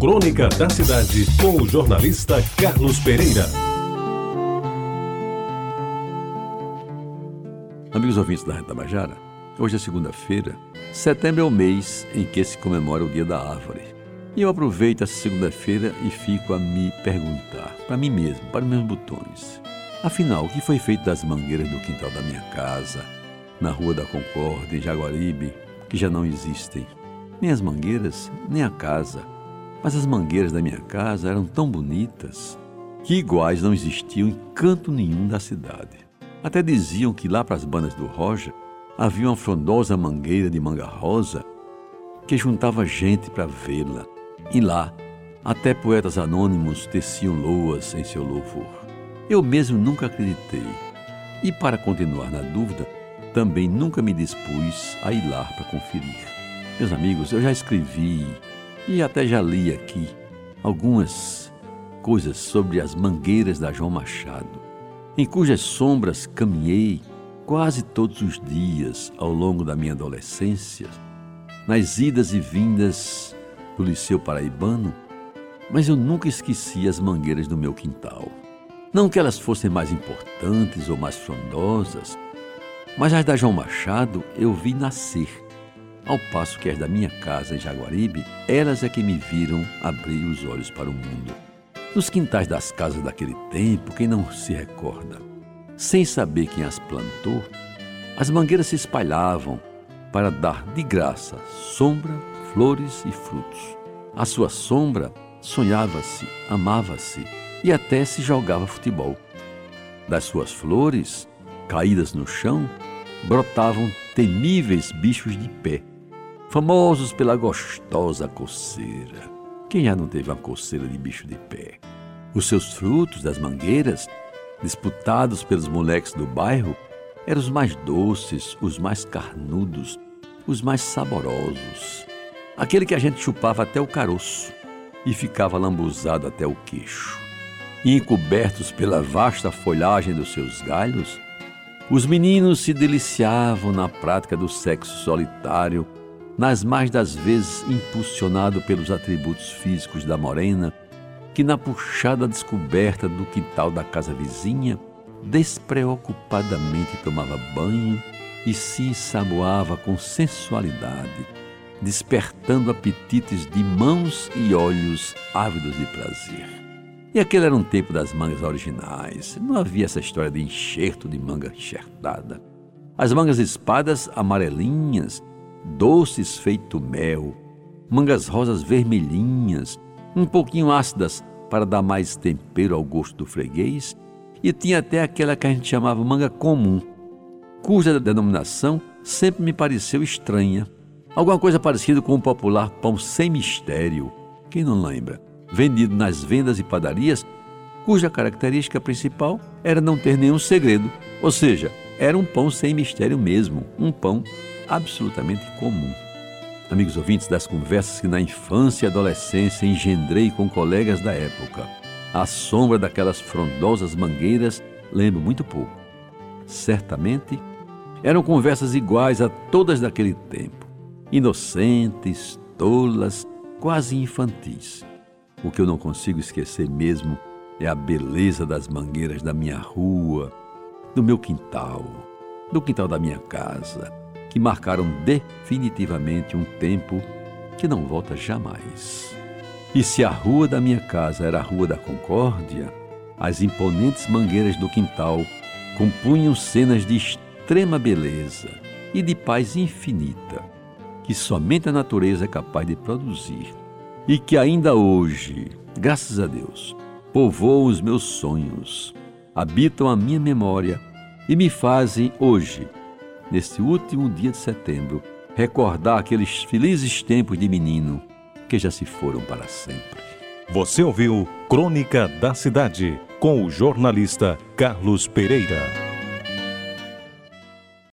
Crônica da Cidade, com o jornalista Carlos Pereira. Amigos ouvintes da Reta Bajara, hoje é segunda-feira. Setembro é o mês em que se comemora o Dia da Árvore. E eu aproveito essa segunda-feira e fico a me perguntar, para mim mesmo, para meus botões. Afinal, o que foi feito das mangueiras do quintal da minha casa, na Rua da Concórdia, em Jaguaribe, que já não existem? Nem as mangueiras, nem a casa. Mas as mangueiras da minha casa eram tão bonitas que iguais não existiam em canto nenhum da cidade. Até diziam que lá para as bandas do Roja havia uma frondosa mangueira de manga rosa que juntava gente para vê-la. E lá, até poetas anônimos teciam loas em seu louvor. Eu mesmo nunca acreditei. E para continuar na dúvida, também nunca me dispus a ir lá para conferir. Meus amigos, eu já escrevi e até já li aqui algumas coisas sobre as mangueiras da João Machado, em cujas sombras caminhei quase todos os dias ao longo da minha adolescência, nas idas e vindas do Liceu Paraibano, mas eu nunca esqueci as mangueiras do meu quintal. Não que elas fossem mais importantes ou mais frondosas, mas as da João Machado eu vi nascer, ao passo que as da minha casa em Jaguaribe, elas é que me viram abrir os olhos para o mundo. Nos quintais das casas daquele tempo, quem não se recorda, sem saber quem as plantou, as mangueiras se espalhavam para dar de graça sombra, flores e frutos. A sua sombra sonhava-se, amava-se e até se jogava futebol. Das suas flores, caídas no chão, brotavam temíveis bichos de pé, famosos pela gostosa coceira. Quem já não teve uma coceira de bicho de pé? Os seus frutos das mangueiras, disputados pelos moleques do bairro, eram os mais doces, os mais carnudos, os mais saborosos. Aquele que a gente chupava até o caroço e ficava lambuzado até o queixo. E encobertos pela vasta folhagem dos seus galhos, os meninos se deliciavam na prática do sexo solitário, nas mais das vezes impulsionado pelos atributos físicos da morena, que na puxada descoberta do quintal da casa vizinha, despreocupadamente tomava banho e se ensaboava com sensualidade, despertando apetites de mãos e olhos ávidos de prazer. E aquele era um tempo das mangas originais. Não havia essa história de enxerto de manga enxertada. As mangas espadas amarelinhas, doces feito mel, mangas rosas vermelhinhas, um pouquinho ácidas para dar mais tempero ao gosto do freguês, e tinha até aquela que a gente chamava manga comum, cuja denominação sempre me pareceu estranha. Alguma coisa parecida com o popular pão sem mistério. Quem não lembra? vendido nas vendas e padarias, cuja característica principal era não ter nenhum segredo, ou seja, era um pão sem mistério mesmo, um pão absolutamente comum. Amigos ouvintes das conversas que na infância e adolescência engendrei com colegas da época, à sombra daquelas frondosas mangueiras, lembro muito pouco. Certamente eram conversas iguais a todas daquele tempo, inocentes, tolas, quase infantis. O que eu não consigo esquecer mesmo é a beleza das mangueiras da minha rua, do meu quintal, do quintal da minha casa, que marcaram definitivamente um tempo que não volta jamais. E se a rua da minha casa era a Rua da Concórdia, as imponentes mangueiras do quintal compunham cenas de extrema beleza e de paz infinita, que somente a natureza é capaz de produzir e que ainda hoje, graças a Deus, povoam os meus sonhos, habitam a minha memória e me fazem hoje, neste último dia de setembro, recordar aqueles felizes tempos de menino que já se foram para sempre. Você ouviu Crônica da Cidade com o jornalista Carlos Pereira.